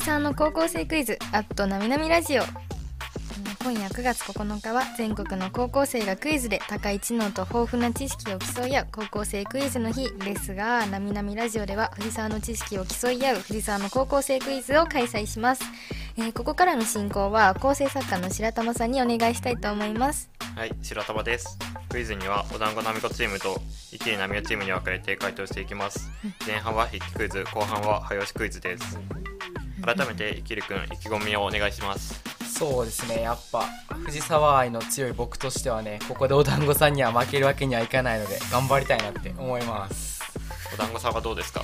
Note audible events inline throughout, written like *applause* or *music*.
藤沢の高校生クイズアットなみなみラジオ今夜9月9日は全国の高校生がクイズで高い知能と豊富な知識を競い合う高校生クイズの日ですがなみなみラジオでは藤沢の知識を競い合う藤沢の高校生クイズを開催します、えーここからの進行は構成作家の白玉さんにお願いしたいと思いますはい、白玉です。クイズにはお団子なみこチームとイキリなみおチームに分かれて回答していきます。前半は筆記クイズ、後半は早押しクイズです。改めてイキリくん意気込みをお願いします。そうですねやっぱ藤沢愛の強い僕としてはねここでお団子さんには負けるわけにはいかないので頑張りたいなって思いますお団子さんはどうですか？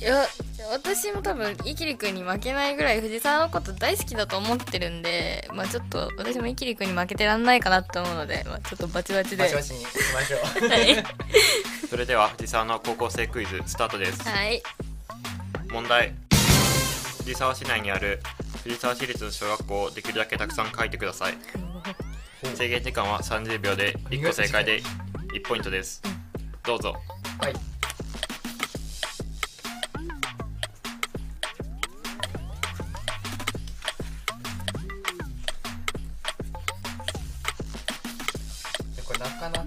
いや私も多分イキリくんに負けないぐらい藤沢のこと大好きだと思ってるんでまあちょっと私もイキリくんに負けてらんないかなと思うので、まあ、ちょっとバチバチでバチバチにいきましょう *laughs* はい、それでは藤沢の高校生クイズスタートです。はい、問題。藤沢市内にある藤沢市立の小学校をできるだけたくさん書いてください。制限時間は30秒で1個正解で1ポイントです。どうぞ。はい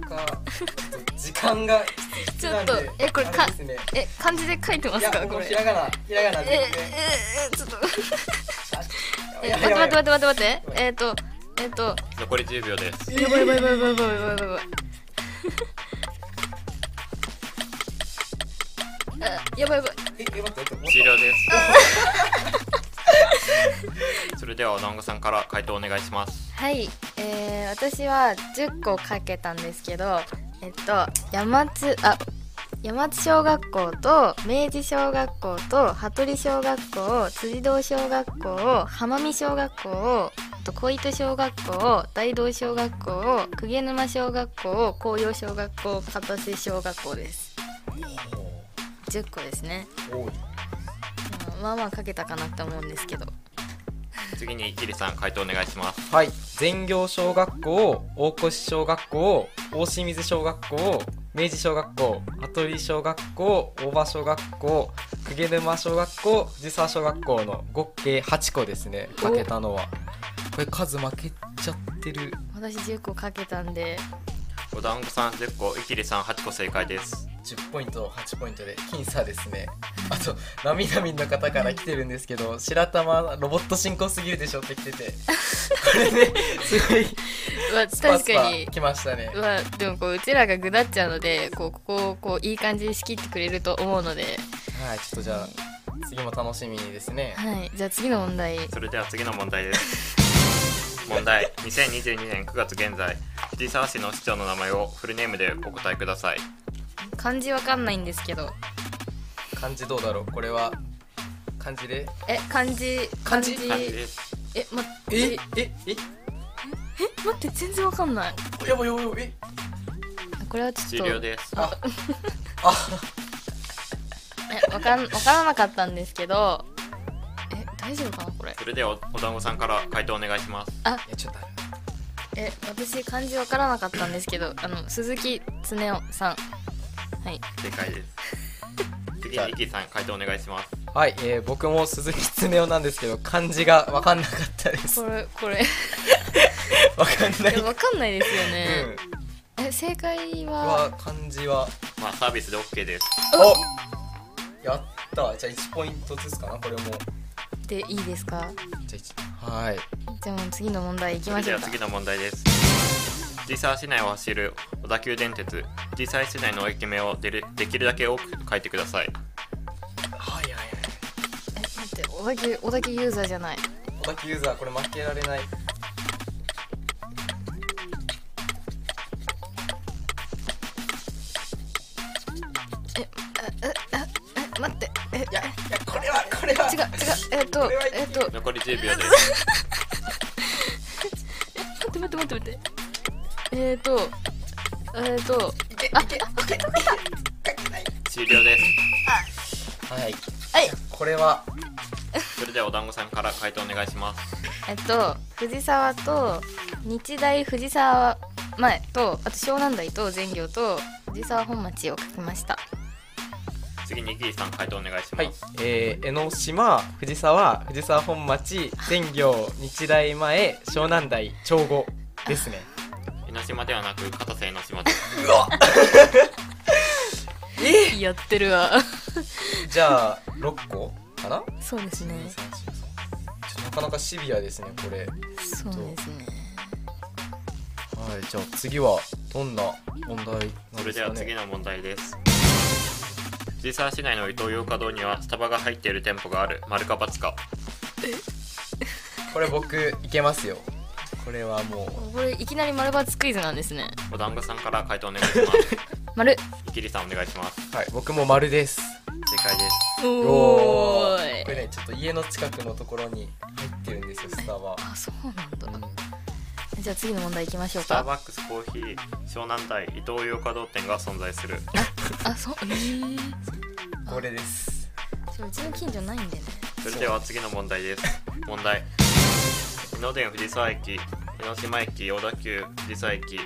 か時間がちょっとえこれか、ね、え漢字で書いてますかこれ。ひらがなひらがなで。ええちょっと。え待って待って待って待って。えっ、とえっ、と。残り10秒です。やばいやばいやばいやばいやばいやばいやばい。やばいやばい。終了です。ではお団子さんから回答お願いします。はい、えー、私は10個かけたんですけどえっと山津あ山津小学校と明治小学校と羽鳥小学校辻堂小学校浜見小学校あと小糸小学校大道小学校鵠沼小学校紅葉小学校片瀬小学校です。10個ですね。まあまあかけたかなって思うんですけど次にイキリさん回答お願いします。はい。全行小学校大越小学校大清水小学校明治小学校羽鳥小学校大場小学校鵠沼小学校藤沢小学校の合計8個ですね。かけたのは。これ数負けちゃってる。私10個かけたんで。お団子さん10個、イキリさん8個正解です。10ポイント8ポイントで僅差ですね。あとなみなみの方から来てるんですけど白玉ロボット進行すぎるでしょって来てて。これねすごいスパスパ確かに。来ましたね。うわでもこううちらがぐだっちゃうのでこうここをこういい感じに仕切ってくれると思うので。はいちょっとじゃあ次も楽しみですね。はいじゃあ次の問題。それでは次の問題です。*laughs* 問題。2022年9月現在、藤沢市の市長の名前をフルネームでお答えください。漢字わかんないんですけど。漢字どうだろう？これは漢字で？え漢字漢字感じ。です。えまえええ？え待って全然わかんない。やばいやばいやばい。え？これはちょっと。終了です。ああ。*laughs* えわかんわからなかったんですけど。え大丈夫かなこれ？それではおお団子さんから回答お願いします。いやちょっとえ私漢字わからなかったんですけどあの鈴木恒夫さんはい。正解です。次にイキリさん回答お願いします。はい、えー、僕も鈴木恒夫なんですけど漢字が分かんなかったです。これこれ。*laughs* 分かんない。えわかんないですようね、ん。え正解は？は漢字は。まあサービスで OK です。おやった。じゃあ1ポイントずつかなこれも。でいいですか？じゃあ1はい。じゃあもう次の問題いきそましょうか。れでは次の問題です。藤沢市内を走る小田急電鉄藤沢市内の駅名をでるできるだけ多く書いてください。はいはいはい。え待って小田急小田急ユーザーじゃない。小田急ユーザーこれ負けられない。え待ってえ。いやいやこれはこれは。違う違うえっ、とえっ、と。残り10秒で。す *laughs* 待って待って待って待って。えっ、とえっ、といけいあけ。あ分かった分か。終了です。はい。たはい。これはそれではお団子さんから回答お願いします。えっと藤沢と日大藤沢前とあと湘南台と全業と藤沢本町を書きました。次にイキリさん回答お願いしはい。ます、、えー、江ノ島、藤沢、藤沢本町、全行、日大前、湘南台、長後ですね。江ノ島ではなく片瀬江ノ島で。す *laughs* やってるわ。*laughs* じゃあ、6個かな？そうですね。なかなかシビアですね、これ。そうですね。はい、じゃあ次はどんな問題なんですかね？それでは次の問題です。藤沢市内のイトーヨーカドーにはスタバが入っている店舗がある。丸か×か。これ僕いけますよこれはもこれいきなり丸×クイズなんですね。お団子さんから回答お願いします。*laughs* 丸。イキリさんお願いします。うはい僕も丸です。正解です。おー。いこれねちょっと家の近くのところに入ってるんですよスタバ。あそうなんだ。うん。じゃあ次の問題いきましょうスターかバックスコーヒー湘南台イトーヨーカドー店が存在する。あそうえー、*laughs* これです。それうちの近所ないんでね。それでは次の問題です。問題。江ノ電藤沢駅江ノ島駅小田急藤沢駅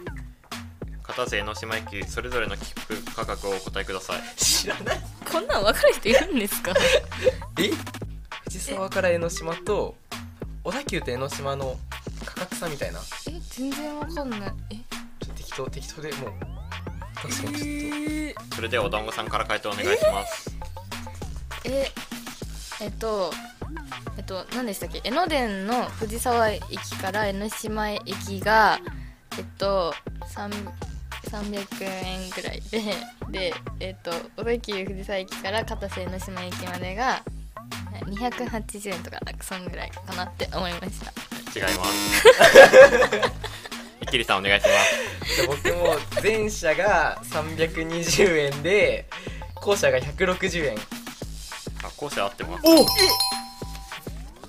片瀬江ノ島駅それぞれの切符価格をお答えください。知らない。こんなん分かる人いるんですか？え？藤沢から江ノ島と小田急と江ノ島の価格差みたいな？ちょえ全然分かんない。え？っと適当適当でもう。確かにちょっえそれではお団子さんから回答お願いします。ええっとえっと何でしたっけ？江ノ電の藤沢駅から江ノ島駅がえっと3 300円ぐらいででえっと小田急藤沢駅から片瀬江ノ島駅までが280円とかなんかそんぐらいかなって思いました。違います。イキリさんお願いします。じゃあ僕も前者が320円で後者が160円。あ後者合ってますお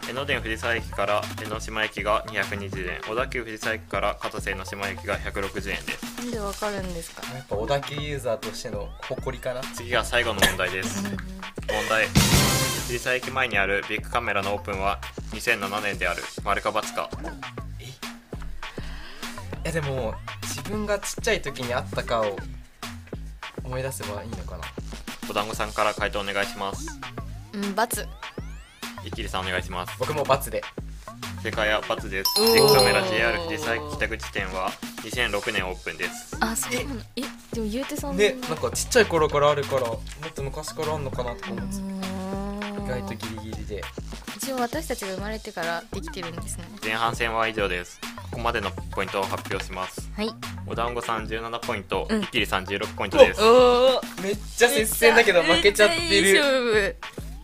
江ノ電藤沢駅から江ノ島駅が220円小田急藤沢駅から片瀬江ノ島駅が160円です。なんでわかるんですか？やっぱ小田急ユーザーとしての誇りかな？次が最後の問題です。問題。藤沢駅前にあるビッグカメラのオープンは2007年である。丸か×か。いやでも自分がちっちゃい時にあったかを思い出せばいいのかな？お団子さんから回答お願いします。うん×イキリさんお願いします。僕も×で。正解は×です。おー。ビッグカメラ JR 藤沢駅北口店は2006年オープンです。あそうなのえでも言うてそん。なねなんかちっちゃい頃からあるからもっと昔からあんのかなとか思ってた意外とギリギリで。一応私たちが生まれてからできてるんですね。前半戦は以上です。ここまでのポイントを発表します。はい。お団子さん17ポイント、うん。イキリさん16ポイントです。おおめっちゃ接戦だけど負けちゃってる。めっちゃいい勝負。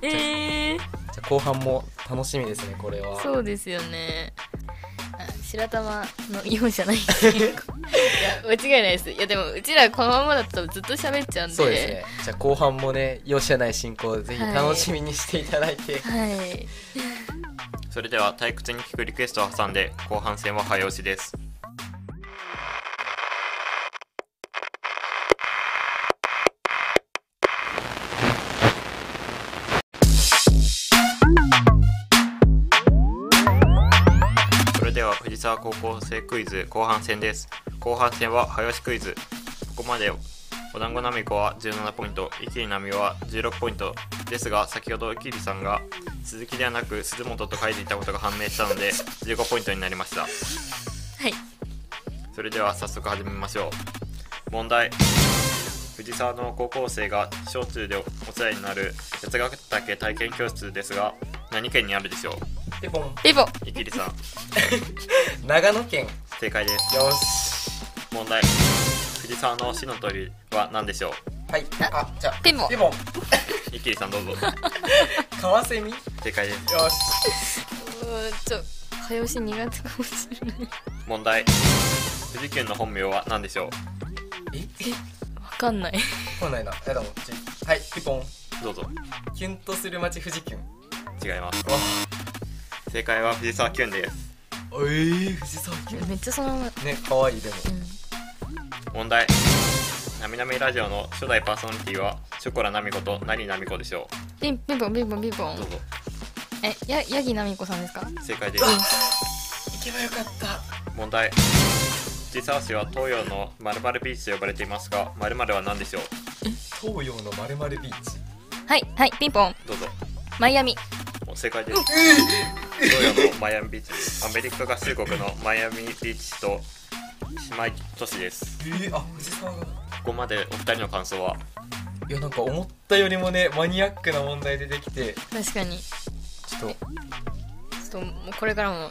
えー、じゃあ後半も楽しみですねこれは。そうですよね。あ白玉の容赦ない。*laughs* いや間違いないです。いやでもうちらこのままだとずっと喋っちゃうんで。そうですね。じゃあ後半もね容赦ない進行ぜひ楽しみにしていただいて、はい。それでは退屈に聞くリクエストを挟んで後半戦は早押しです高校生クイズ後半戦です。後半戦は早押しクイズ。ここまでお団子なみこは17ポイント。イキリなみは16ポイント。ですが先ほどイキリさんが鈴木ではなく鈴本と書いていたことが判明したので15ポイントになりました。はい。それでは早速始めましょう。問題。藤沢の高校生が小中でお世話になる八ヶ岳体験教室ですが何県にあるでしょう？ピポン。ピボイキリさん。*laughs* 長野県。正解です。よし。問題。藤沢の市の鳥は何でしょはい。あじゃあ。ピボピポン。う *laughs* イキリさんどうぞ。カワセミ。よ正解です。し。うーちょ早押し苦手かもしれない。問題。富士急の本名は何でしょう？え？わかんない。来ないな。やだもんちはいピポン。どうぞ。キュンとする街富士キュン違います。わ正解は藤沢キュンです。えー、藤沢キュン。めっちゃそのまま。ね可愛いでも。うん。問題。なみなみラジオの初代パーソナリティはショコラナミコと何ナミコでしょピンピンポンピンポンピンポン。うどうぞ。えやヤギナミコさんですか？正解です。行けばよかった。問題。藤沢市は東洋の〇〇ビーチと呼ばれていますが〇〇は何でしょう？東洋のまるまるビーチ？はいはいピンポン。どうぞ。マイアミ。お正解です東洋のマイアミビーチですアメリカ合衆国のマイアミビーチと姉妹都市です。えー、あ藤沢が。ここまでお二人の感想は？いやなんか思ったよりもねマニアックな問題出てきて。確かに。ちちょっょっともうこれからも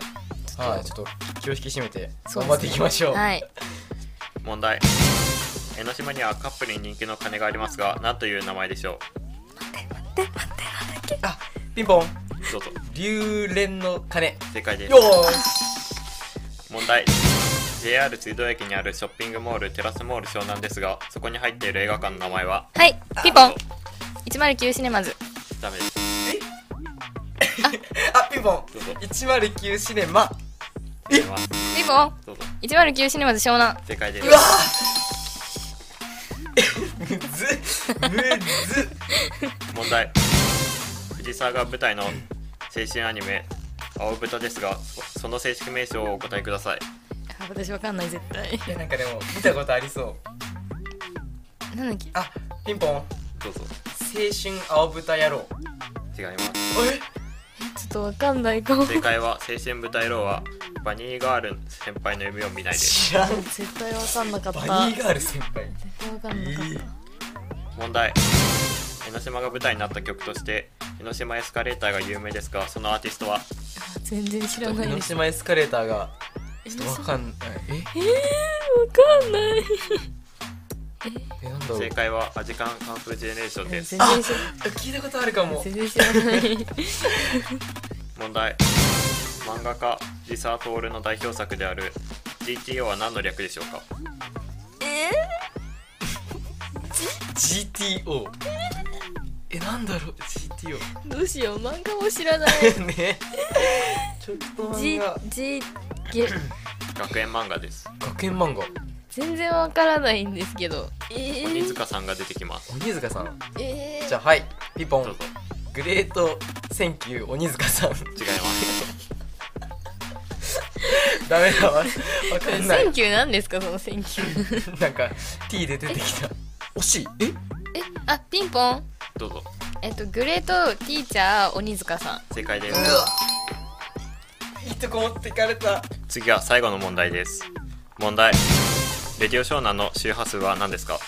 と。はいちょっと気を引き締めて頑張っていきましょう。はい。問題。江ノ島にはカップルに人気の鐘がありますが何という名前でしょあピンポン。うどうぞ龍蓮の鐘。正解です。よーし。問題。JR 水道駅にあるショッピングモールテラスモール湘南ですがそこに入っている映画館の名前は？はい。ピンポン。109シネマズ。ダメです。あ。ピンポン。どうぞ。109シネマ。ピンポン。どうぞ。109シネマズ湘南。正解です。うわ *laughs* むず。むず。問題。藤沢が舞台の青春アニメ「青豚」ですがそその正式名称をお答えください。あ私わかんない絶対。いやなんかでも見たことありそう。なんだっけ？あピンポン。青どうぞ。春青豚野郎。違います。え？ちょっとわかんないかも正解は青春豚野郎はバニーガール先輩の夢を見ないです。知らん。絶対わかんなかった。バニーガール先輩。絶対わかんなかった、問題。江ノ島が舞台になった曲として江ノ島エスカレーターが有名ですがそのアーティストは？あ全然知らない江ノです島エスカレーターがちょっとわかんない。え？えー、わかんない。えなんだろう。正解はアジカンカンフージェネレーションです。全然知ら聞いたことあるかも。全然知らない。問題。漫画家リサートールの代表作である GTO は何の略でしょうか？GTO えなんだろう？GTO どうしよう漫画も知らない。*laughs* ね。ちょっと漫 G 画。G ゲ学園漫画です。学園漫画。全然わからないんですけど。え鬼ー、塚さんが出てきます。鬼塚さん。えー、じゃあはい。ピンポン。 Great thank you 鬼塚さん。違います。*laughs* ダメだわ。わかんない。セン you なんですかその thank youー。*laughs* なんか T で出てきた。惜しい。え？え？あピンポンどうぞ。えっと Great Teacher 鬼塚さん。正解です。いいとこ持ってかれた。次は最後の問題です。問題。レディオ湘南の周波数は何ですか？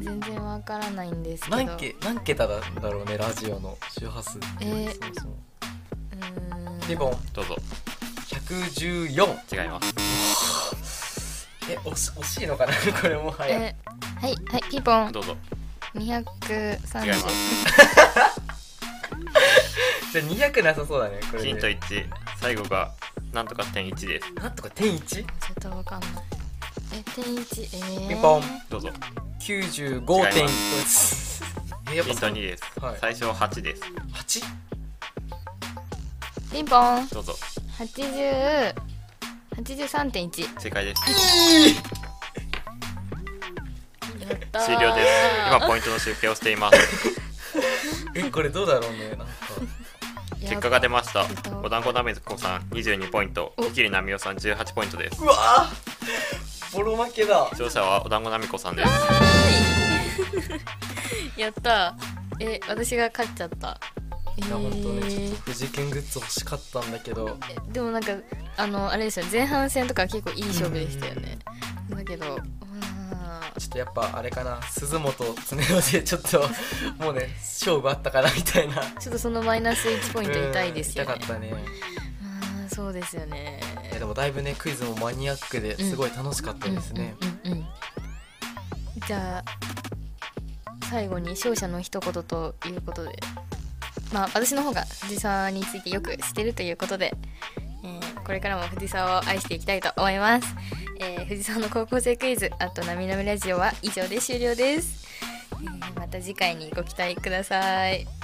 全然わからないんですけど。何け何桁だだろうねラジオの周波数。えーそうそう。うーん。ピンポン。どうぞ。114違います。え惜し惜しいのかな？これもはや。えはいはいピンポン。どうぞ違い230ます。*laughs* じゃあ200なさそうだねこれで。ヒント1最後がなんとか点1です。なんとか点 1? ちょっとわかんない。え点1えー、ピンポン。どうぞ。95.1違いえやっぱヒント2です、はい。最初8です。8? ピンポン。どうぞ。80 83.1正解です終了です。今ポイントの集計をしています。*laughs* えこれどうだろうねなんか。や結果が出ました。たお団子なめこさん22ポイント。お。キキリなみおさん18ポイントです。うわー。ボロ負けだ。勝者はお団子なみこさんです。や *laughs* った。ーえ私が勝っちゃった。えいや本当ねちょっーと富士県グッズ欲しかったんだけど。えでもなんかあのあれですよ。前半戦とか結構いい勝負でしたよね。だけどちょっとやっぱあれかな。鈴本常雄でちょっと *laughs* もうね勝負あったかなみたいな。ちょっとそのマイナス1ポイント痛いですよね。うん痛かったね。あーそうですよね。いやでもだいぶねクイズもマニアックですごい楽しかったですね、うんうんうんうん。じゃあ最後に勝者の一言ということで。まあ私の方が藤沢についてよく知ってるということで、えーこれからも藤沢を愛していきたいと思います、えー藤沢の高校生クイズあとなみなみラジオは以上で終了です、えーまた次回にご期待ください。